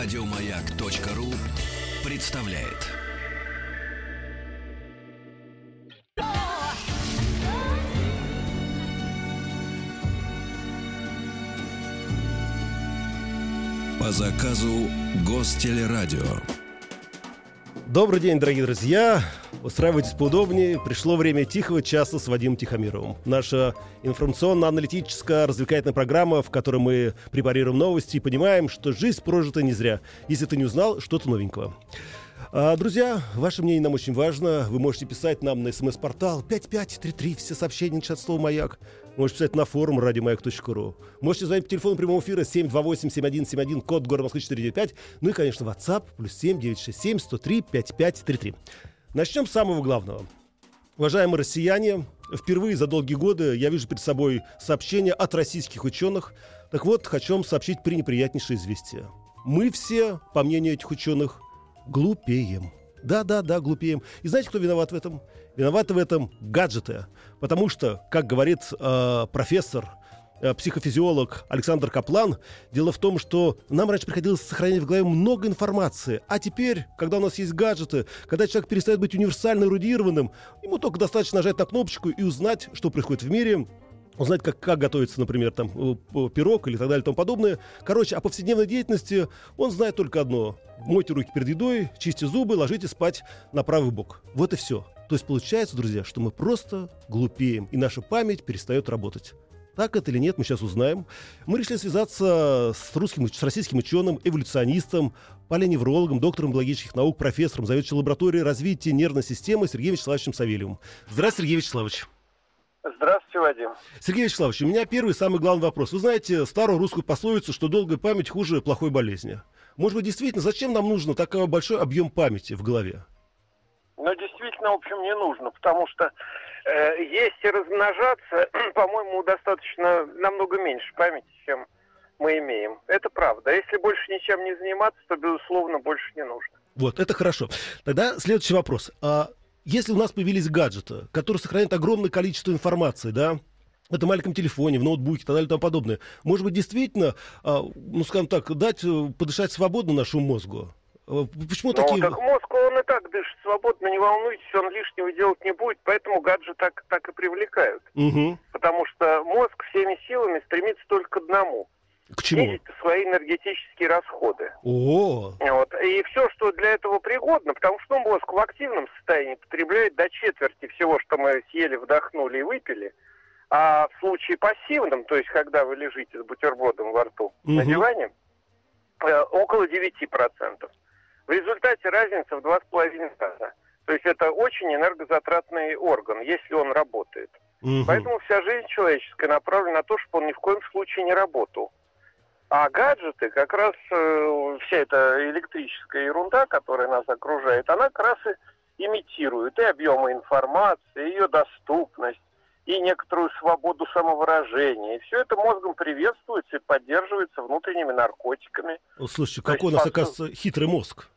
Радиомаяк.ру представляет. По заказу Гостелерадио. Добрый день, дорогие друзья. Устраивайтесь поудобнее. Пришло время тихого часа с Вадимом Тихомировым. Наша информационно-аналитическая развлекательная программа, в которой мы препарируем новости и понимаем, что жизнь прожита не зря, если ты не узнал что-то новенького. А, друзья, ваше мнение нам очень важно. Вы можете писать нам на смс-портал 5533, все сообщения начинают слово «Маяк». Можете писать на форум радиомаяк.ру. Можете звонить по телефону прямого эфира 728-7171, код города Москвы 495. Ну и, конечно, WhatsApp плюс 7 967 103 5533. Начнем с самого главного. Уважаемые россияне, впервые за долгие годы я вижу перед собой сообщение от российских ученых. Так вот, хочу вам сообщить пренеприятнейшее известие. Мы все, по мнению этих ученых, глупеем. Да-да-да, глупеем. И знаете, кто виноват в этом? Виноваты в этом гаджеты. Потому что, как говорит э, профессор, э, психофизиолог Александр Каплан, дело в том, что нам раньше приходилось сохранять в голове много информации. А теперь, когда у нас есть гаджеты, когда человек перестает быть универсально эрудированным, ему только достаточно нажать на кнопочку и узнать, что происходит в мире, узнать, как, как готовится, например, там, э, пирог или так далее и тому подобное. Короче, о повседневной деятельности он знает только одно. Мойте руки перед едой, чисти зубы, ложите спать на правый бок. Вот и все. То есть получается, друзья, что мы просто глупеем, и наша память перестает работать. Так это или нет, мы сейчас узнаем. Мы решили связаться с русским, с российским ученым, эволюционистом, палеоневрологом, доктором биологических наук, профессором, заведующим лабораторией развития нервной системы Сергеем Вячеславовичем Савельевым. Здравствуйте, Сергей Вячеславович. Здравствуйте, Вадим. Сергей Вячеславович, у меня первый самый главный вопрос. Вы знаете старую русскую пословицу, что долгая память хуже плохой болезни. Может быть, действительно, зачем нам нужно такой большой объем памяти в голове? Ну, действительно, в общем, не нужно, потому что э, есть и размножаться, по-моему, достаточно намного меньше памяти, чем мы имеем. Это правда. Если больше ничем не заниматься, то, безусловно, больше не нужно. Вот, это хорошо. Тогда следующий вопрос. А если у нас появились гаджеты, которые сохраняют огромное количество информации, да, в этом маленьком телефоне, в ноутбуке и так далее и тому подобное. Может быть, действительно, а, ну, скажем так, дать э, подышать свободно нашему мозгу? А, почему ну, такие... так мозг, он и так дышит свободно, не волнуйтесь, он лишнего делать не будет, поэтому гаджет так, так и привлекают. Угу. Потому что мозг всеми силами стремится только к одному. К чему? Свои энергетические расходы. О, Вот. И все, что для этого пригодно, потому что ну, мозг в активном состоянии потребляет до четверти всего, что мы съели, вдохнули и выпили. А в случае пассивном, то есть когда вы лежите с бутербродом во рту на Мгм. диване, э, около 9%. В результате разница в 2,5 раза. То есть это очень энергозатратный орган, если он работает. мгм. Поэтому вся жизнь человеческая направлена на то, чтобы он ни в коем случае не работал. А гаджеты, как раз э, вся эта электрическая ерунда, которая нас окружает, она как раз и имитирует и объемы информации, и ее доступность, и некоторую свободу самовыражения. И все это мозгом приветствуется и поддерживается внутренними наркотиками. Слушайте, какой у есть, нас, по оказывается, хитрый мозг.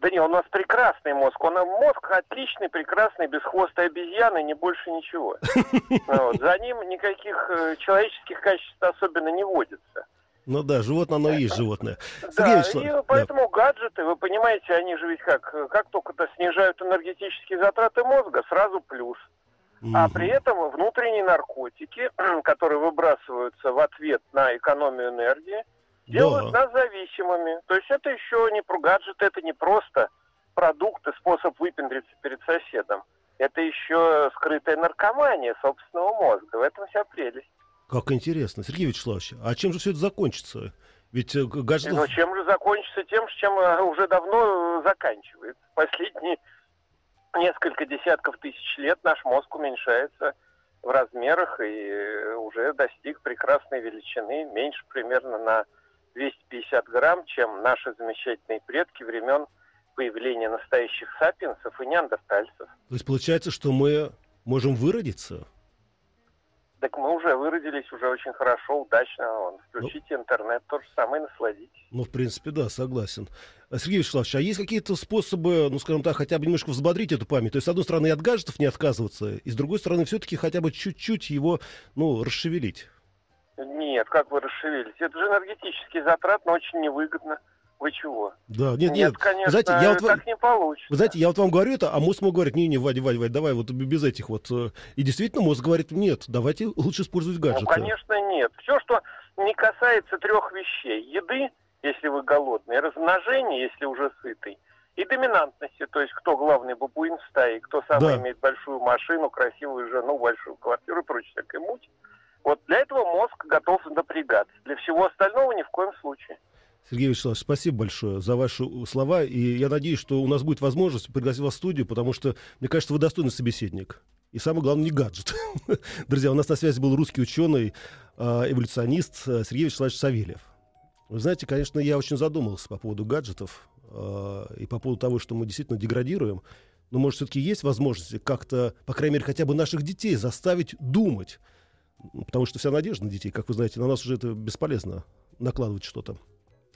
Да не, у нас прекрасный мозг. Он мозг отличный, прекрасный, без хвоста обезьяны, не больше ничего. За ним никаких э, человеческих качеств особенно не водится. Ну да, животное, оно и есть животное. Сергей Да, Вячеславович, и да. поэтому гаджеты, вы понимаете, они же ведь как, как только-то снижают энергетические затраты мозга, сразу плюс. А Мгм. при этом внутренние наркотики, которые выбрасываются в ответ на экономию энергии, делают Да. нас зависимыми. То есть это еще не про гаджеты, это не просто продукт и способ выпендриться перед соседом. Это еще скрытая наркомания собственного мозга. В этом вся прелесть. Как интересно. Сергей Вячеславович, а чем же все это закончится? Ведь э, г- гаджетов... Но чем же закончится тем, чем э, уже давно э, заканчивает. Последние несколько десятков тысяч лет наш мозг уменьшается в размерах и уже достиг прекрасной величины, меньше примерно на 250 грамм, чем наши замечательные предки времен появления настоящих сапиенсов и неандертальцев. То есть получается, что мы можем выродиться? Так мы уже выродились уже очень хорошо, удачно. Вон, Включите интернет, то же самое, насладитесь. Ну, в принципе, да, согласен. Сергей Вячеславович, а есть какие-то способы, ну, скажем так, хотя бы немножко взбодрить эту память? То есть, с одной стороны, от гаджетов не отказываться, и с другой стороны, все-таки хотя бы чуть-чуть его, ну, расшевелить. Нет, как вы расшевелите? Это же энергетический затрат, но очень невыгодно. Вы чего? Да, нет, нет, Нет, конечно, знаете, я вот, так не получится. Вы знаете, я вот вам говорю это, а мозг мой говорит, не-не, Вадя, Вадя, Вадя, давай вот без этих вот. э, И действительно мозг говорит, нет, давайте лучше использовать гаджеты. Ну, конечно, нет. Все, что не касается трех вещей. Еды, если вы голодный, размножения, если уже сытый, и доминантности, то есть кто главный бабуин в стае, кто самый Да. имеет большую машину, красивую жену, большую квартиру и прочее всякая муть. Вот для этого мозг готов напрягаться. Для всего остального ни в коем случае. Сергей Вячеславович, спасибо большое за ваши слова. И я надеюсь, что у нас будет возможность пригласить вас в студию, потому что, мне кажется, вы достойный собеседник. И самое главное, не гаджет. Друзья, у нас на связи был русский ученый, э, эволюционист э, Сергей Вячеславович Савельев. Вы знаете, конечно, я очень задумался по поводу гаджетов э, и по поводу того, что мы действительно деградируем. Но, может, все-таки есть возможность как-то, по крайней мере, хотя бы наших детей заставить думать. Потому что вся надежда на детей, как вы знаете, на нас уже это бесполезно накладывать что-то.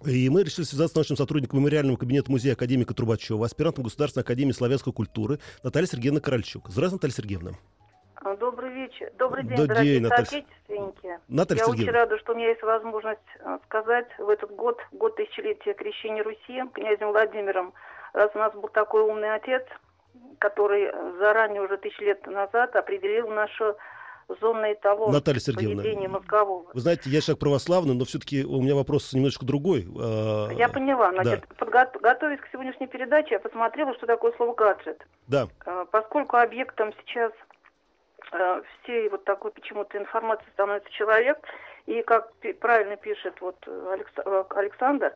И мы решили связаться с нашим сотрудником мемориального кабинета музея академика Трубачева, аспирантом Государственной академии славянской культуры Наталья Сергеевна Корольчук. Здравствуйте, Наталья Сергеевна. А, Добрый вечер. Добрый день, Добрый дорогие день, Наталья. соотечественники. Наталья Я очень Сергеевна. рада, что у меня есть возможность э, сказать в этот год, год тысячелетия крещения Руси, князем Владимиром, раз у нас был такой умный отец, который э, заранее уже тысячи лет назад определил нашу зонный эталон Наталья Сергеевна, поведения мозгового. Вы знаете, я человек православный, но все-таки у меня вопрос немножечко другой. А, Я поняла. Значит, подго- готовясь к сегодняшней передаче, я посмотрела, что такое слово гаджет. Да, Э, Поскольку объектом сейчас э, всей вот такой почему-то информации становится человек, и как правильно пишет вот э, э, Александр,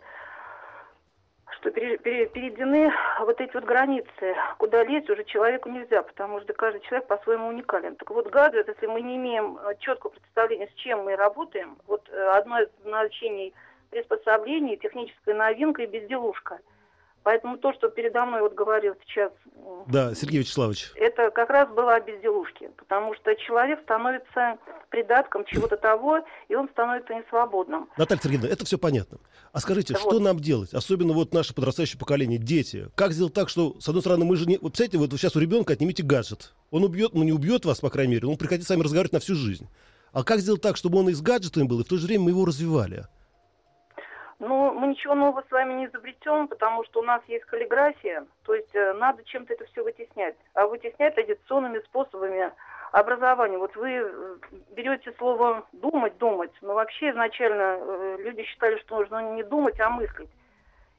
что пере- пере- перейдены вот эти вот границы, куда лезть уже человеку нельзя, потому что каждый человек по-своему уникален. Так вот, гаджет, если мы не имеем э, четкого представления, с чем мы работаем, вот э, одно из значений приспособлений, техническая новинка и безделушка. Поэтому то, что передо мной вот говорил сейчас м, да, Сергей Вячеславович. это как раз было о безделушке, потому что человек становится придатком чего-то того, и он становится несвободным. Наталья Сергеевна, это все понятно. А скажите, Вот. что нам делать? Особенно вот наше подрастающее поколение, дети. Как сделать так, что, с одной стороны, мы же не... Вот, представляете, вот сейчас у ребенка отнимите гаджет. Он убьет, ну не убьет вас, по крайней мере, он прекратит с вами разговаривать на всю жизнь. А как сделать так, чтобы он и с гаджетами был, и в то же время мы его развивали? Ну, мы ничего нового с вами не изобретем, потому что у нас есть каллиграфия, то есть э, надо чем-то это все вытеснять. А вытеснять традиционными способами образования. Вот вы э, берете слово «думать», «думать», но вообще изначально э, люди считали, что нужно не думать, а мыслить.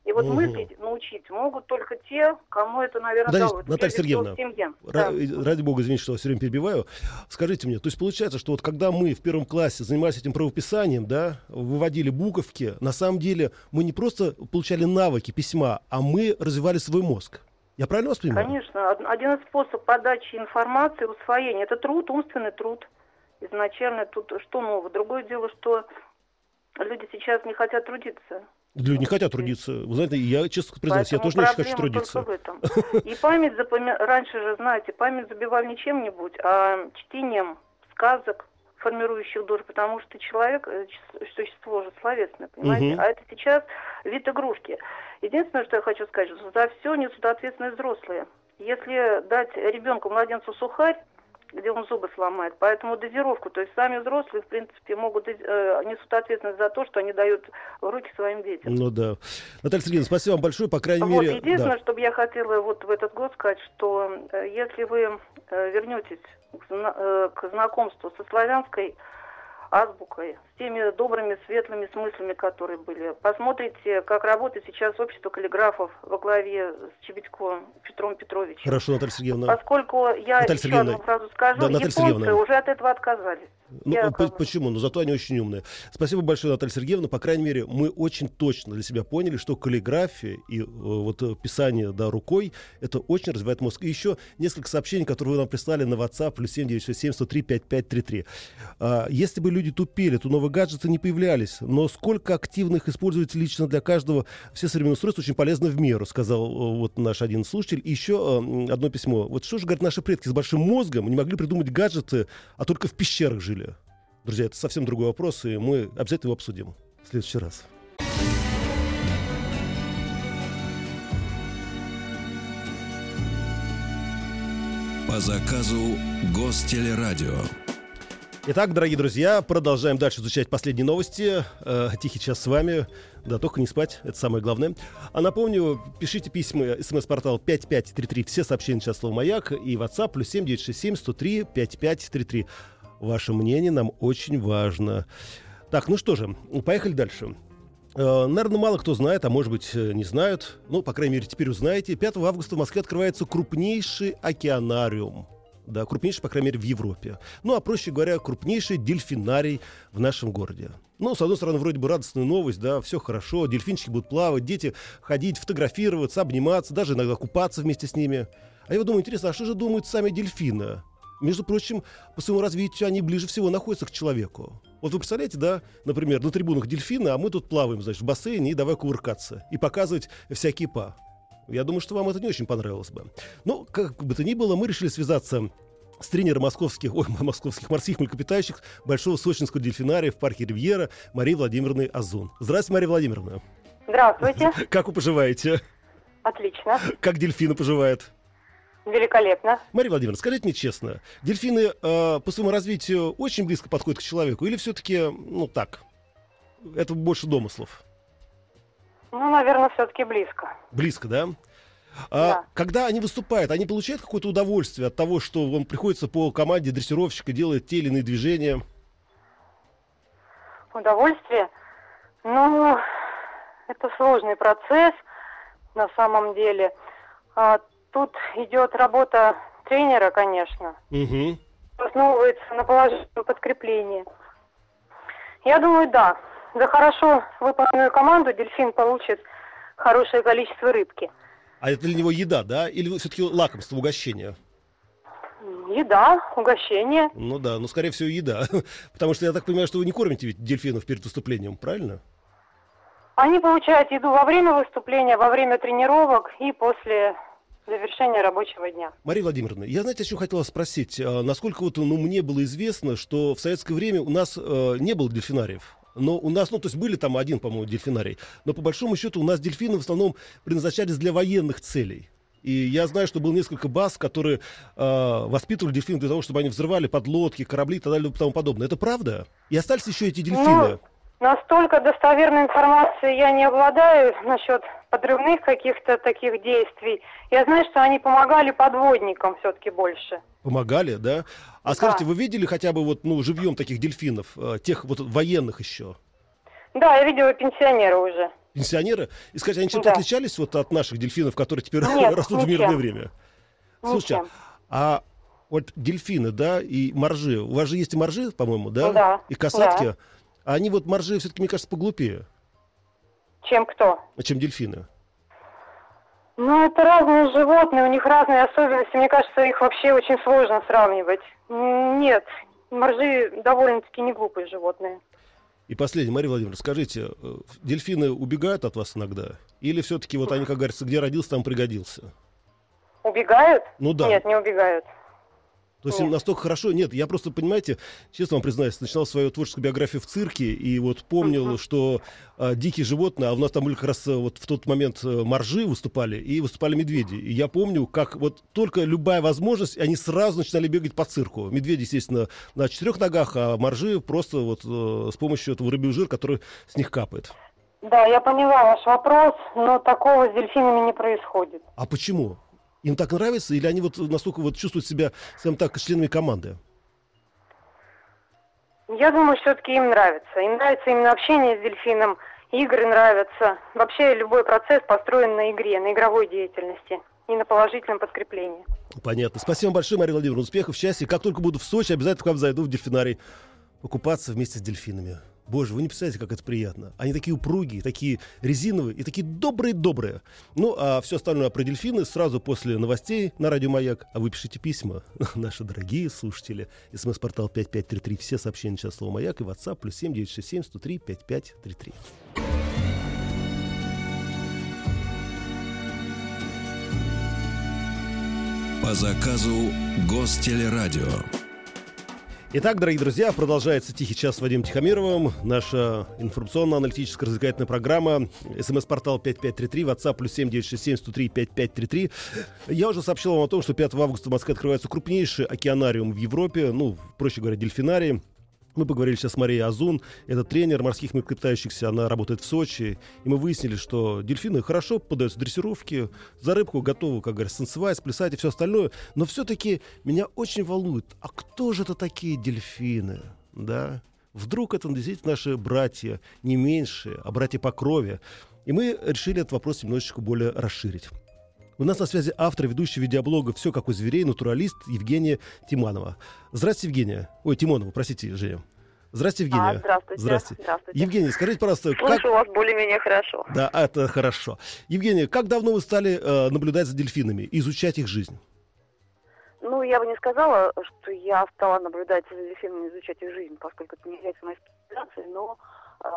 И вот Мгм. мыслить научить могут только те, кому это, наверное, Подождите, дало. Наталья Сергеевна, семье. Да. Ради бога, извините, что все время перебиваю. Скажите мне, то есть получается, что вот когда мы в первом классе занимались этим правописанием, да, выводили буковки, на самом деле мы не просто получали навыки письма, а мы развивали свой мозг. Я правильно вас понимаю? Конечно. Од- Один из способов подачи информации, усвоения – это труд, умственный труд. Изначально тут что нового? Другое дело, что люди сейчас не хотят трудиться. Люди не хотят трудиться. Вы знаете, я честно признаюсь, я Поэтому тоже не очень хочу трудиться. в этом. И память запоми... Раньше же, знаете, память забивали не чем-нибудь, а чтением сказок, формирующих душу, потому что человек э, существо же словесное, понимаете? Мгм. А это сейчас вид игрушки. Единственное, что я хочу сказать, что за все несут ответственность взрослые. Если дать ребенку, младенцу сухарь, где он зубы сломает. Поэтому дозировку, то есть сами взрослые, в принципе, могут э, несут ответственность за то, что они дают в руки своим детям. Ну да. Наталья Сергеевна, спасибо вам большое, по крайней Вот, мере... единственное, да. что бы я хотела вот в этот год сказать, что э, если вы э, вернетесь к, э, к знакомству со славянской азбукой, с теми добрыми, светлыми смыслами, которые были, посмотрите, как работает сейчас общество каллиграфов во главе с Чебедько Петром Петровичем. Хорошо, Наталья Сергеевна. Поскольку я Наталья еще Сергеевна, одну фразу скажу, да, Наталья японцы Сергеевна. уже от этого отказались. Ну, по- почему? Ну, зато они очень умные. Спасибо большое, Наталья Сергеевна. По крайней мере, мы очень точно для себя поняли, что каллиграфия и э, вот э, писание да, рукой, это очень развивает мозг. И еще несколько сообщений, которые вы нам прислали на WhatsApp, плюс 7967 103 5533. А, если бы люди тупели, то новые гаджеты не появлялись. Но сколько активных используете лично для каждого, все современные устройства очень полезны в меру, сказал э, вот наш один слушатель. И еще э, одно письмо. Вот что же, говорят, наши предки с большим мозгом не могли придумать гаджеты, а только в пещерах жили. Друзья, это совсем другой вопрос, и мы обязательно его обсудим в следующий раз. По заказу Гостелерадио. Итак, дорогие друзья, продолжаем дальше изучать последние новости. Э, тихий час с вами. Да, только не спать, это самое главное. А напомню, пишите письма, смс-портал 5533, все сообщения сейчас слово «Маяк» и WhatsApp плюс 7967 103 5533. Ваше мнение нам очень важно. Так, ну что же, поехали дальше. Э, наверное, мало кто знает, а может быть э, не знают. Ну, по крайней мере, теперь узнаете. 5 августа в Москве открывается крупнейший океанариум да, крупнейший, по крайней мере, в Европе. Ну, а проще говоря, крупнейший дельфинарий в нашем городе. Ну, с одной стороны, вроде бы радостная новость, да, все хорошо, дельфинчики будут плавать, дети ходить, фотографироваться, обниматься, даже иногда купаться вместе с ними. А я думаю, интересно, а что же думают сами дельфины? Между прочим, по своему развитию они ближе всего находятся к человеку. Вот вы представляете, да, например, на трибунах дельфина, а мы тут плаваем, значит, в бассейне и давай кувыркаться и показывать всякие па. Я думаю, что вам это не очень понравилось бы. Но, как бы то ни было, мы решили связаться с тренером московских, ой, московских морских млекопитающих Большого Сочинского дельфинария в парке Ривьера Марии Владимировны Азун. Здравствуйте, Мария Владимировна. Здравствуйте. Как вы поживаете? Отлично. Как дельфины поживают? Великолепно. Мария Владимировна, скажите мне честно, дельфины э, по своему развитию очень близко подходят к человеку или все-таки, ну так, это больше домыслов? Ну, наверное, все-таки близко. Близко, да? А да. когда они выступают, они получают какое-то удовольствие от того, что он приходится по команде дрессировщика, делает те или иные движения? Удовольствие? Ну, это сложный процесс на самом деле. Тут идет работа тренера, конечно. Угу. Основывается на положительном подкреплении. Я думаю, да. За хорошо выполненную команду дельфин получит хорошее количество рыбки. А это для него еда, да? Или все-таки лакомство, угощение? Еда, угощение. Ну да, ну скорее всего еда. Потому что я так понимаю, что вы не кормите ведь дельфинов перед выступлением, правильно? Они получают еду во время выступления, во время тренировок и после завершения рабочего дня. Мария Владимировна, я, знаете, еще хотела спросить, а насколько вот, ну, мне было известно, что в советское время у нас э, не было дельфинариев. Но у нас, ну, то есть были там один, по-моему, дельфинарий. Но по большому счету у нас дельфины в основном предназначались для военных целей. И я знаю, что было несколько баз, которые э, воспитывали дельфинов для того, чтобы они взрывали подлодки, корабли и так далее и тому подобное. Это правда? И остались еще эти дельфины? Ну, настолько достоверной информации я не обладаю насчет подрывных каких-то таких действий. Я знаю, что они помогали подводникам все-таки больше. Помогали, да? А да. скажите, вы видели хотя бы вот, ну, живьем таких дельфинов, э, тех вот военных еще? Да, я видела пенсионеры уже. Пенсионеры? И скажите, они чем-то да. отличались вот от наших дельфинов, которые теперь Нет, растут ничем. в мирное время? Слушайте, а вот дельфины, да, и моржи. У вас же есть и моржи, по-моему, да? Да. И касатки. Да. А они вот моржи все-таки, мне кажется, поглупее. Чем кто? Чем дельфины. Ну, это разные животные, у них разные особенности. Мне кажется, их вообще очень сложно сравнивать. Нет, моржи довольно-таки не глупые животные. И последнее, Мария Владимировна, скажите, э, дельфины убегают от вас иногда? Или все-таки вот они, как говорится, где родился, там пригодился? Убегают? Ну да. Нет, не убегают. То есть настолько хорошо. Нет, я просто, понимаете, честно вам признаюсь, начинал свою творческую биографию в цирке и вот помнил, uh-huh. что а, дикие животные, а у нас там были как раз э, вот в тот момент э, моржи выступали и выступали медведи. И я помню, как вот только любая возможность, они сразу начинали бегать по цирку. Медведи, естественно, на четырех ногах, а моржи просто вот э, с помощью этого рыбьего жира, который с них капает. Да, я поняла ваш вопрос, но такого с дельфинами не происходит. А почему? Им так нравится, или они вот настолько вот чувствуют себя, скажем так, членами команды? Я думаю, все-таки им нравится. Им нравится именно общение с дельфином, игры нравятся. Вообще любой процесс построен на игре, на игровой деятельности и на положительном подкреплении. Понятно. Спасибо большое, Мария Владимировна. Успехов, счастья. Как только буду в Сочи, обязательно к вам зайду в дельфинарий покупаться вместе с дельфинами. Боже, вы не представляете, как это приятно. Они такие упругие, такие резиновые и такие добрые-добрые. Ну, а все остальное про дельфины сразу после новостей на Радио Маяк. А вы пишите письма, наши дорогие слушатели. СМС-портал 5533. Все сообщения сейчас слово «Маяк» и WhatsApp плюс 7967 103 5533. По заказу Гостелерадио. Итак, дорогие друзья, продолжается «Тихий час» с Вадимом Тихомировым. Наша информационно-аналитическая развлекательная программа. СМС-портал 5533, WhatsApp плюс 7967 103 5533. Я уже сообщил вам о том, что 5 августа в Москве открывается крупнейший океанариум в Европе, ну, проще говоря, дельфинарий. Мы поговорили сейчас с Марией Азун, это тренер морских млекопитающихся, она работает в Сочи, и мы выяснили, что дельфины хорошо поддаются дрессировке, за рыбку готовы, как говорят, танцевать, сплясать и все остальное, но все-таки меня очень волнует, а кто же это такие дельфины, да? Вдруг это действительно наши братья, не меньшие, а братья по крови. И мы решили этот вопрос немножечко более расширить. У нас на связи автор, ведущий видеоблога «Все как у зверей», натуралист Евгения Тиманова. Здравствуйте, Евгения. Ой, Тимонова, простите, Женя. Здравствуйте, Евгения. А, здравствуйте. здравствуйте. Здравствуйте. Евгения, скажите, пожалуйста, Слышу как... вас более-менее хорошо. Да, это хорошо. Евгения, как давно вы стали э, наблюдать за дельфинами, изучать их жизнь? Ну, я бы не сказала, что я стала наблюдать за дельфинами, изучать их жизнь, поскольку это не является моей специализацией, но э,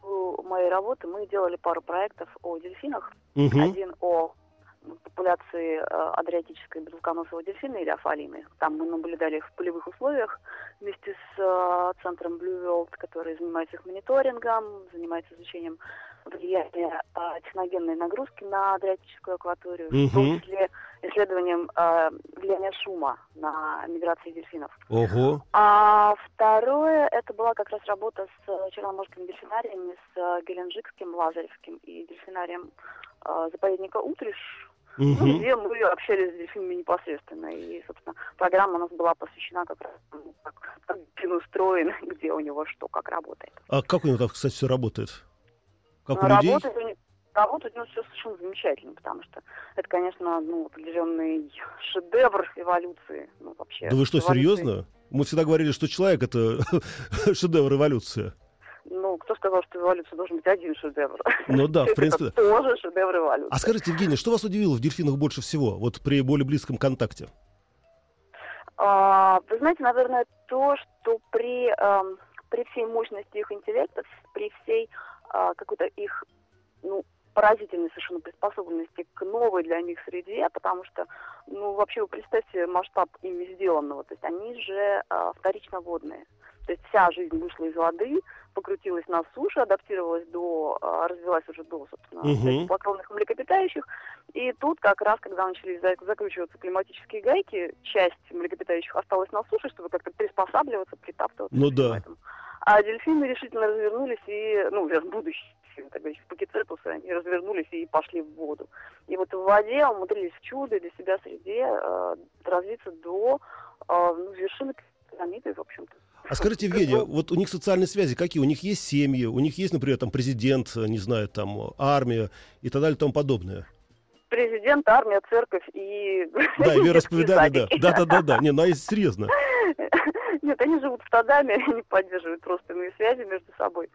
в моей работы мы делали пару проектов о дельфинах. Угу. Один о популяции э, адриатической белконосого дельфина или афалины. Там мы наблюдали их в полевых условиях вместе с э, центром Blue World, который занимается их мониторингом, занимается изучением влияния э, техногенной нагрузки на адриатическую акваторию, mm-hmm. в том числе исследованием э, влияния шума на миграции дельфинов. Ого. А второе, это была как раз работа с черноморскими дельфинариями, с Геленджикским, Лазаревским и дельфинарием э, заповедника Утриш, угу. ну, где мы общались с дельфинами непосредственно. И, собственно, программа у нас была посвящена как раз тому, как, как дельфин устроен, где у него что, как работает. А как у него там, кстати, все работает? Как у людей? Работает, работает ну, все совершенно замечательно, потому что это, конечно, ну, определенный шедевр эволюции. Ну, вообще, да вы что, эволюции. серьезно? Мы всегда говорили, что человек это шедевр эволюции. Ну, кто сказал, что эволюция должен быть один шедевр? Ну да, в принципе. Это тоже шедевр эволюции. А скажите, Евгений, что вас удивило в дельфинах больше всего, вот при более близком контакте? А, вы знаете, наверное, то, что при, э, при всей мощности их интеллекта, при всей э, какой-то их ну, поразительной совершенно приспособленности к новой для них среде, потому что, ну, вообще вы представьте масштаб ими сделанного. То есть они же э, вторично водные. То есть вся жизнь вышла из воды, покрутилась на суше, адаптировалась до, а, развилась уже до, собственно, uh-huh. плакровных млекопитающих. И тут как раз, когда начали закручиваться климатические гайки, часть млекопитающих осталась на суше, чтобы как-то приспосабливаться, притаптываться. Ну да. Этому. А дельфины решительно развернулись и, ну, будущие так говорить, пакицепусы, они развернулись и пошли в воду. И вот в воде умудрились в чудо для себя среде э, развиться до э, ну, вершины пирамиды, в общем-то. А скажите, Евгения, вот у них социальные связи какие? У них есть семьи, у них есть, например, там президент, не знаю, там армия и так далее и тому подобное? Президент, армия, церковь и... Да, и вероисповедание, да. Да, да, да, да. Не, ну, а серьезно. Нет, они живут стадами, они поддерживают родственные связи между собой.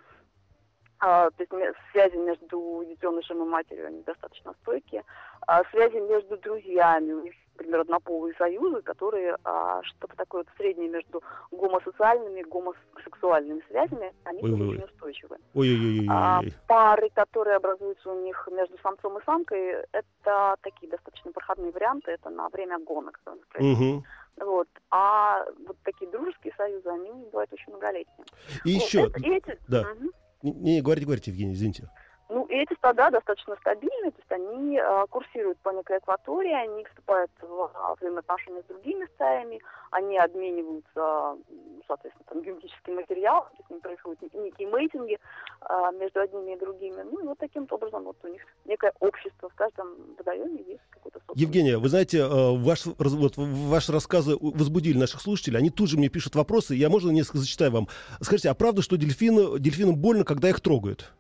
А, то есть связи между детенышем и матерью, они достаточно стойкие. А связи между друзьями, у них, например, однополые союзы, которые а, что-то такое вот среднее между гомосоциальными и гомосексуальными связями, они ой, очень устойчивы. Ой-ой-ой. А, пары, которые образуются у них между самцом и самкой, это такие достаточно проходные варианты, это на время гонок. Угу. Вот. А вот такие дружеские союзы, они бывают очень многолетние. И вот, еще... Это, и эти... Да. Угу. Не, не, говорите, говорите, Евгений, извините. Ну, и эти стада достаточно стабильны, то есть они э, курсируют по некой акватории, они вступают в взаимоотношения с другими стаями, они обмениваются, соответственно, там, генетическим материалом, то есть не происходят некие мейтинги э, между одними и другими. Ну, и вот таким образом вот у них некое общество в каждом водоеме есть какое-то собственное. Евгения, вы знаете, э, ваш, вот, ваши рассказы возбудили наших слушателей, они тут же мне пишут вопросы, я, можно, несколько зачитаю вам. Скажите, а правда, что дельфины, дельфинам больно, когда их трогают?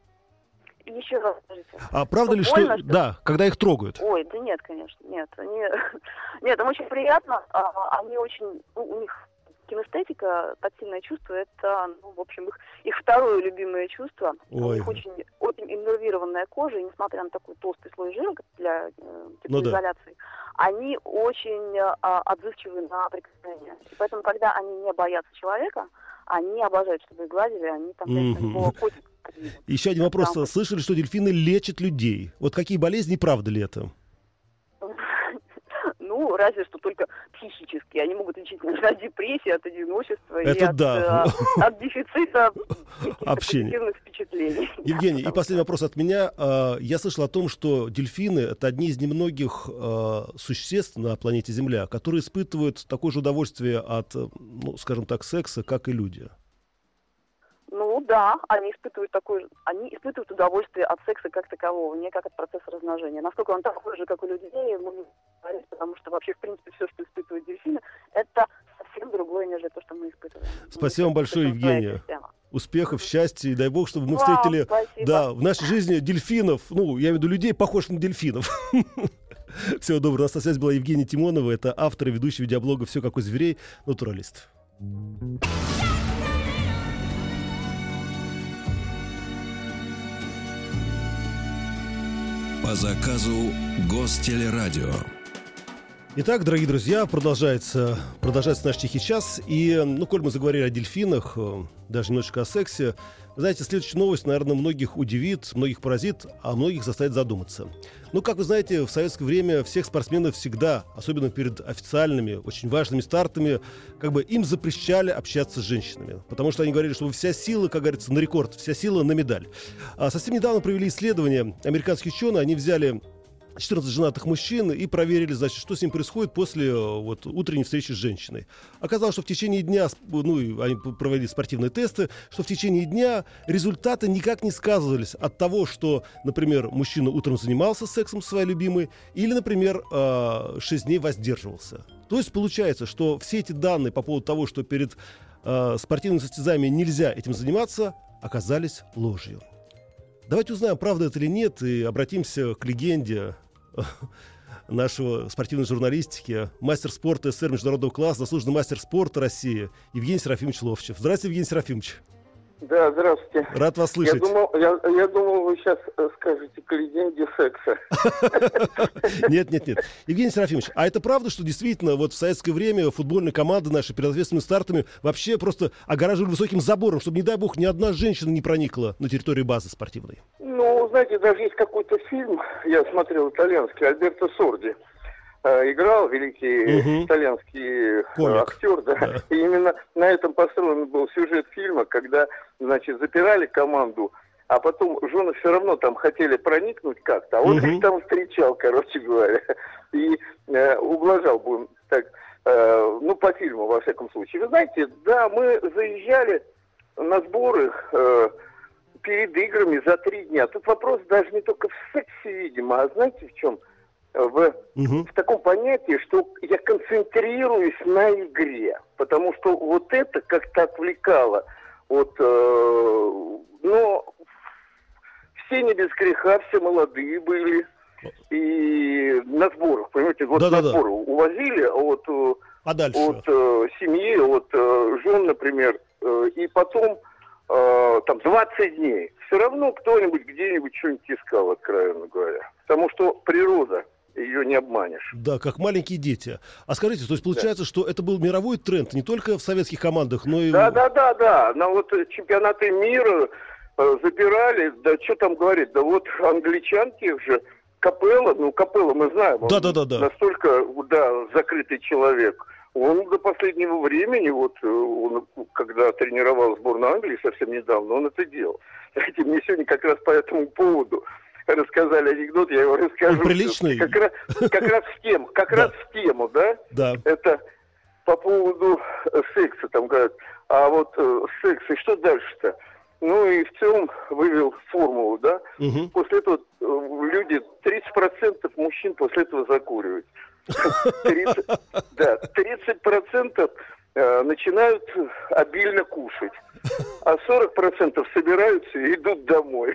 Еще раз скажите. А правда ли, больно, что... Да, когда их трогают. Ой, да нет, конечно, нет. Они... Нет, им очень приятно. А, они очень... Ну, у них кинестетика, тактильное чувство, это, ну, в общем, их, их второе любимое чувство. Ой. У них очень, очень иннервированная кожа, и несмотря на такой толстый слой жира для э, теплоизоляции, ну, да. они очень э, отзывчивы на прикосновения. И поэтому, когда они не боятся человека, они обожают, чтобы их гладили, они там, mm-hmm. котик еще один вопрос. Там... Слышали, что дельфины лечат людей? Вот какие болезни, правда ли это? Ну, разве что только психические. Они могут лечить от депрессии, от одиночества Это и от, да. э, от дефицита Общения. впечатлений. Евгений, и последний вопрос от меня. А, Я слышал о том, что дельфины — это одни из немногих а, существ на планете Земля, которые испытывают такое же удовольствие от, э, ну, скажем так, секса, как и люди. Да, они испытывают такое, они испытывают удовольствие от секса как такового, не как от процесса размножения. Насколько он такой же, как у людей, мы не говорить, потому что вообще, в принципе, все, что испытывают дельфины, это совсем другое, нежели то, что мы испытываем. Спасибо вам большое, Евгения. Успехов, счастья, и дай бог, чтобы мы Вам встретили, спасибо. да, в нашей жизни дельфинов, ну, я имею в виду людей, похожих на дельфинов. Всего доброго. У нас на связи была Евгения Тимонова, это автор и ведущий видеоблога «Все как у зверей», натуралист. По заказу Гостелерадио. Итак, дорогие друзья, продолжается, продолжается наш тихий час. И, ну, коль мы заговорили о дельфинах, э, даже немножечко о сексе, вы знаете, следующая новость, наверное, многих удивит, многих поразит, а многих заставит задуматься. Ну, как вы знаете, в советское время всех спортсменов всегда, особенно перед официальными, очень важными стартами, как бы им запрещали общаться с женщинами. Потому что они говорили, что вся сила, как говорится, на рекорд, вся сила на медаль. А совсем недавно провели исследование американские ученые, они взяли 14 женатых мужчин и проверили, значит, что с ним происходит после э, вот, утренней встречи с женщиной. Оказалось, что в течение дня, сп- ну, они п- провели спортивные тесты, что в течение дня результаты никак не сказывались от того, что, например, мужчина утром занимался сексом со своей любимой, или, например, 6 дней воздерживался. То есть получается, что все эти данные по поводу того, что перед э, спортивными состязаниями нельзя этим заниматься, оказались ложью. Давайте узнаем, правда это или нет, и обратимся к легенде нашего спортивной журналистики, мастер спорта СССР международного класса, заслуженный мастер спорта России Евгений Серафимович Ловчев. Здравствуйте, Евгений Серафимович. Да, здравствуйте. Рад вас Я слышать. думал, я, я думал, вы сейчас скажете к легенде секса. Нет, нет, нет. Евгений Серафимович, а это правда, что действительно вот в советское время футбольные команды наши перед ответственными стартами вообще просто огораживали высоким забором, чтобы, не дай бог, ни одна женщина не проникла на территорию базы спортивной? Ну, знаете, даже есть какой-то фильм, я смотрел итальянский, Альберто Сорди. э, Играл великий Мгм. итальянский э, Комик. актер, да. Да. И именно на этом построен был сюжет фильма, когда, значит, запирали команду, а потом жены все равно там хотели проникнуть как-то, а он Мгм. их там встречал, короче говоря, и э, ублажал, будем так, э, ну, по фильму, во всяком случае. Вы знаете, да, мы заезжали на сборы э, перед играми за три дня. Тут вопрос даже не только в сексе, видимо, а знаете в чем? В, Мгм. в таком понятии, что я концентрируюсь на игре. Потому что вот это как-то отвлекало от... э, но все не без греха, все молодые были. И на сборах, понимаете, вот Да-да-да. на сборы увозили от, э, А дальше? от э, семьи, от э, жен, например, э, и потом э, там 20 дней. Все равно кто-нибудь где-нибудь что-нибудь искал, откровенно говоря. Потому что природа, ее не обманешь. Да, как маленькие дети. А скажите, то есть получается, что это был мировой тренд не только в советских командах, но и... Да, да, да, да. На вот чемпионаты мира э, запирали, да что там говорить, да вот англичан тех же, Капелла, ну Капелла мы знаем, он Да-да-да-да. настолько, да, закрытый человек. Он до последнего времени, вот э, он, когда тренировал сборную Англии совсем недавно, он это делал. Знаете, мне сегодня как раз по этому поводу рассказали анекдот, я его расскажу. Он приличный? Как раз, как раз в тему, как Да. раз в тему, да? Да. Это по поводу секса, там говорят, а вот э, секс, и что дальше-то? Ну и в целом вывел формулу, да? Мгм. После этого э, люди, 30% мужчин после этого закуривают. 30, да, 30% э, начинают обильно кушать, а 40% собираются и идут домой.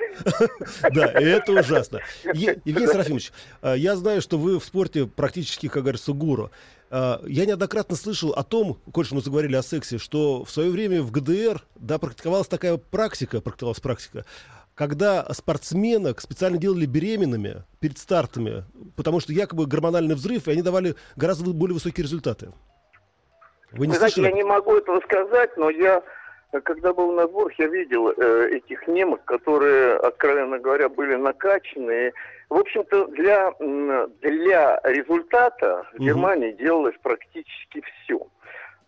Да, и это ужасно. Евгений Серафимович, э, я знаю, что вы в спорте практически, как говорится, гуру. Э, Я неоднократно слышал о том, коль мы заговорили о сексе, что в свое время в ГДР, да, практиковалась такая практика, практиковалась практика, когда спортсменок специально делали беременными перед стартами, потому что якобы гормональный взрыв, и они давали гораздо более высокие результаты. Вы не Вы знаете, слышали? я не могу этого сказать, но я когда был на сборах, я видел э, этих немок, которые, откровенно говоря, были накачанные. В общем-то, для, для результата в Германии делалось практически все.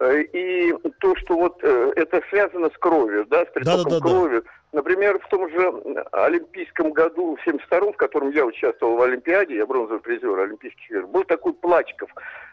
Э, и то, что вот э, это связано с кровью, да, с притоком да, да, да, крови. Например, в том же Олимпийском году, в 72 в котором я участвовал в Олимпиаде, я бронзовый призер Олимпийских игр, был такой Плачков,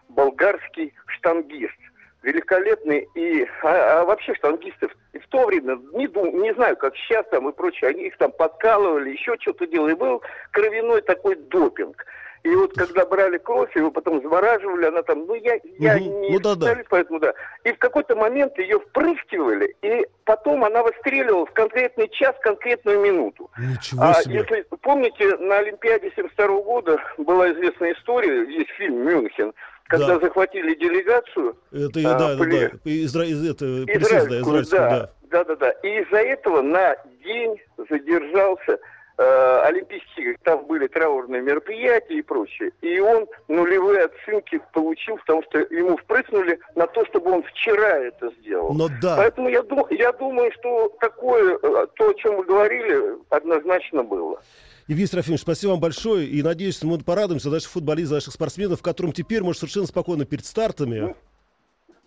болгарский штангист великолепный. И а, а вообще штангисты в, в то время, не, дум, не знаю, как сейчас там и прочее, они их там подкалывали, еще что-то делали. Был кровяной такой допинг. И вот когда брали кровь, его потом завораживали, она там, ну я, я угу. не ну, да, да. поэтому да. И в какой-то момент ее впрыскивали, и потом она выстреливала в конкретный час, конкретную минуту. Ничего а себе. если помните, на Олимпиаде 72 года была известная история, есть фильм «Мюнхен», когда да. захватили делегацию. Это, а, да, поли... да, да, изра... из, это, израильскую, израильскую, да, да. Да, да, да. И из-за этого на день задержался э, Олимпийские, там были траурные мероприятия и прочее. И он нулевые оценки получил, потому что ему впрыснули на то, чтобы он вчера это сделал. Но да. Поэтому я, дум, я думаю, что такое, э, то, о чем вы говорили, однозначно было. Евгений Серафимович, спасибо вам большое. И надеюсь, мы порадуемся наших футболистов, наших спортсменов, которым теперь может совершенно спокойно перед стартами ну,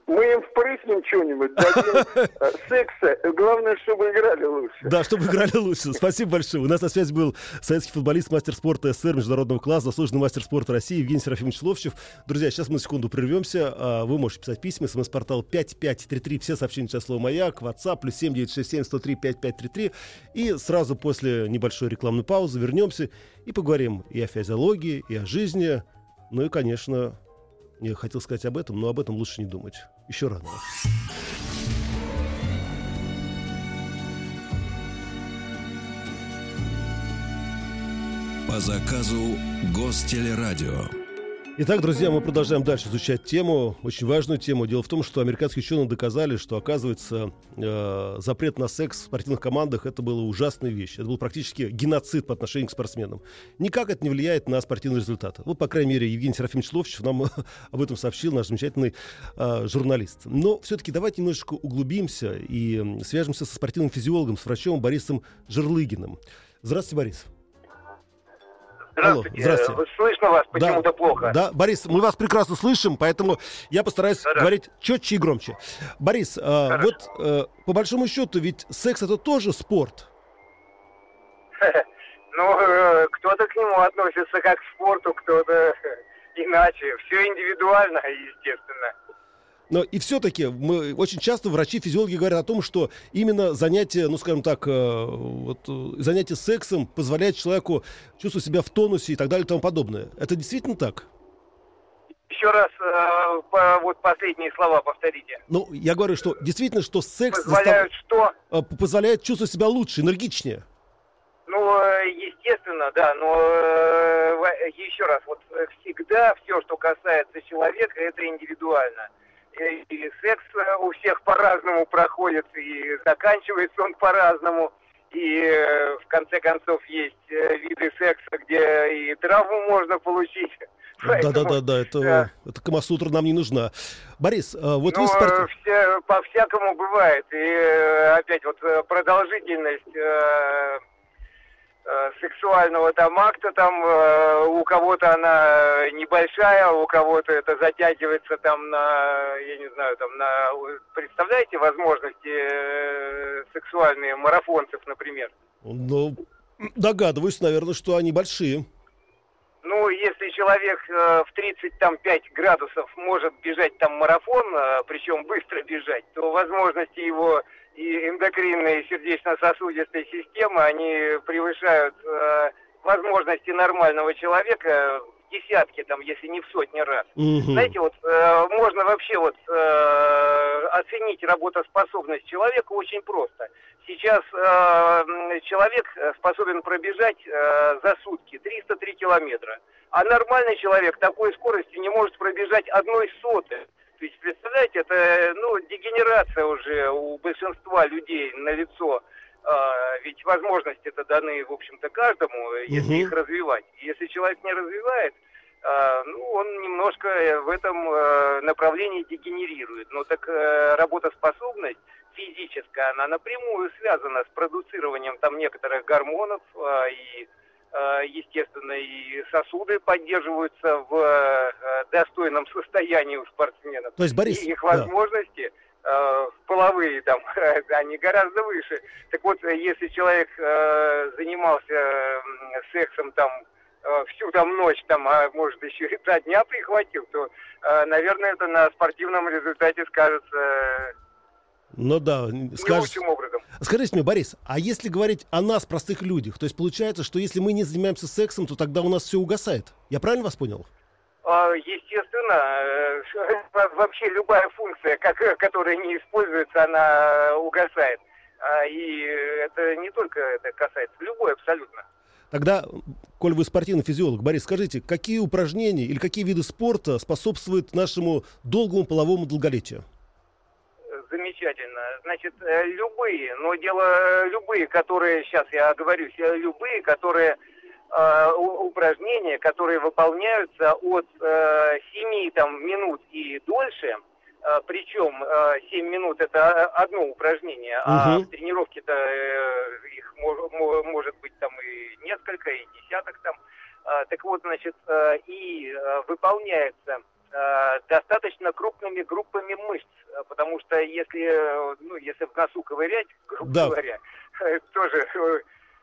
мы им впрыснем что-нибудь, дадим э, секса. Главное, чтобы играли лучше. Да, чтобы играли лучше. Спасибо большое. У нас на связи был советский футболист, мастер спорта СССР международного класса, заслуженный мастер спорта России Евгений Серафимович Ловчев. Друзья, сейчас мы на секунду прервемся. А, вы можете писать письма. СМС-портал 5533. Все сообщения сейчас слово «Маяк». WhatsApp плюс 7967 103 5533. И сразу после небольшой рекламной паузы вернемся и поговорим и о физиологии, и о жизни. Ну и, конечно, я хотел сказать об этом, но об этом лучше не думать. Еще рано. По заказу Гостелерадио. Итак, друзья, мы продолжаем дальше изучать тему, очень важную тему. Дело в том, что американские ученые доказали, что, оказывается, э, запрет на секс в спортивных командах это была ужасная вещь. Это был практически геноцид по отношению к спортсменам. Никак это не влияет на спортивные результаты. Вот, по крайней мере, Евгений Серафимович Ловчев нам об этом сообщил, наш замечательный э, журналист. Но все-таки давайте немножечко углубимся и свяжемся со спортивным физиологом, с врачом Борисом Жерлыгиным. Здравствуйте, Борис. Здравствуйте. Алло, здравствуйте. Слышно вас почему-то да, плохо. Да, Борис, мы вас прекрасно слышим, поэтому я постараюсь да, говорить четче и громче. Борис, э, вот э, по большому счету, ведь секс это тоже спорт. Ну, э, кто-то к нему относится как к спорту, кто-то иначе. Все индивидуально, естественно. Но и все-таки мы очень часто врачи-физиологи говорят о том, что именно занятие, ну скажем так, э, вот, э, занятие сексом позволяет человеку чувствовать себя в тонусе и так далее и тому подобное. Это действительно так? Еще раз э, по, вот последние слова повторите. Ну, я говорю, что действительно, что секс позволяет застав... что? Э, позволяет чувствовать себя лучше, энергичнее. Ну, естественно, да, но еще раз, вот всегда все, что касается человека, это индивидуально и секс э, у всех по-разному проходит, и заканчивается он по-разному. И э, в конце концов есть э, виды секса, где и травму можно получить. Да, да, да, да, это, да. это Камасутра нам не нужна. Борис, вот ну, вы спорт... все, по-всякому бывает. И опять вот продолжительность Э, сексуального там акта, там э, у кого-то она небольшая, у кого-то это затягивается там на, я не знаю, там на, представляете возможности э, сексуальные марафонцев, например? Ну, догадываюсь, наверное, что они большие. Ну, если человек э, в 35 градусов может бежать там марафон, э, причем быстро бежать, то возможности его и эндокринной и сердечно-сосудистой системы, они превышают э, возможности нормального человека в десятки, там, если не в сотни раз. Угу. Знаете, вот э, можно вообще вот э, оценить работоспособность человека очень просто. Сейчас э, человек способен пробежать э, за сутки 303 километра, а нормальный человек такой скоростью не может пробежать одной сотой. То есть, представляете, это ну, дегенерация уже у большинства людей на лицо. А, ведь возможности это даны, в общем-то, каждому, если угу. их развивать. Если человек не развивает, а, ну, он немножко в этом а, направлении дегенерирует. Но так а, работоспособность физическая, она напрямую связана с продуцированием там некоторых гормонов и естественно, и сосуды поддерживаются в достойном состоянии у спортсменов. То есть, Борис, и их возможности да. половые там, они гораздо выше. Так вот, если человек занимался сексом там Э, всю там ночь, там, а может еще и два дня прихватил, то, э, наверное, это на спортивном результате скажется ну да, скаж... лучшим образом. Скажите мне, Борис, а если говорить о нас, простых людях, то есть получается, что если мы не занимаемся сексом, то тогда у нас все угасает. Я правильно вас понял? А, естественно, э, вообще любая функция, которая не используется, она угасает. А, и это не только это касается, любой абсолютно. Тогда, коль вы спортивный физиолог, Борис, скажите, какие упражнения или какие виды спорта способствуют нашему долгому половому долголетию? Замечательно. Значит, э, любые, но дело любые, которые, сейчас я оговорюсь, э, любые, которые э, упражнения, которые выполняются от э, 7 там, минут и дольше, Причем 7 а, минут это одно упражнение, а в тренировке-то э, их может быть там и несколько, и десяток там. Так вот, значит, и выполняется достаточно крупными группами мышц, потому что если, ну, если в носу ковырять, грубо да. говоря, тоже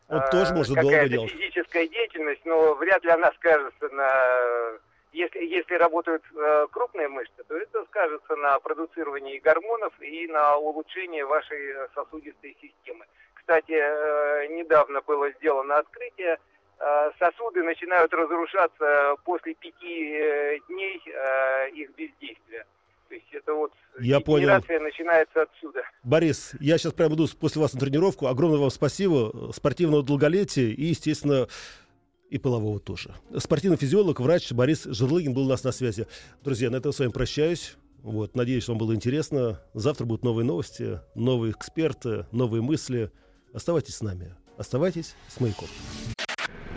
вот тоже может какая-то физическая деятельность, но вряд ли она скажется на если, если работают э, крупные мышцы, то это скажется на продуцировании гормонов и на улучшении вашей сосудистой системы. Кстати, э, недавно было сделано открытие, э, сосуды начинают разрушаться после пяти э, дней э, их бездействия. То есть это вот я понял. начинается отсюда. Борис, я сейчас прямо иду после вас на тренировку. Огромное вам спасибо, спортивного долголетия и, естественно, и полового тоже. Спортивный физиолог, врач Борис Жирлыгин был у нас на связи. Друзья, на этом с вами прощаюсь. Вот, надеюсь, вам было интересно. Завтра будут новые новости, новые эксперты, новые мысли. Оставайтесь с нами. Оставайтесь с маяком.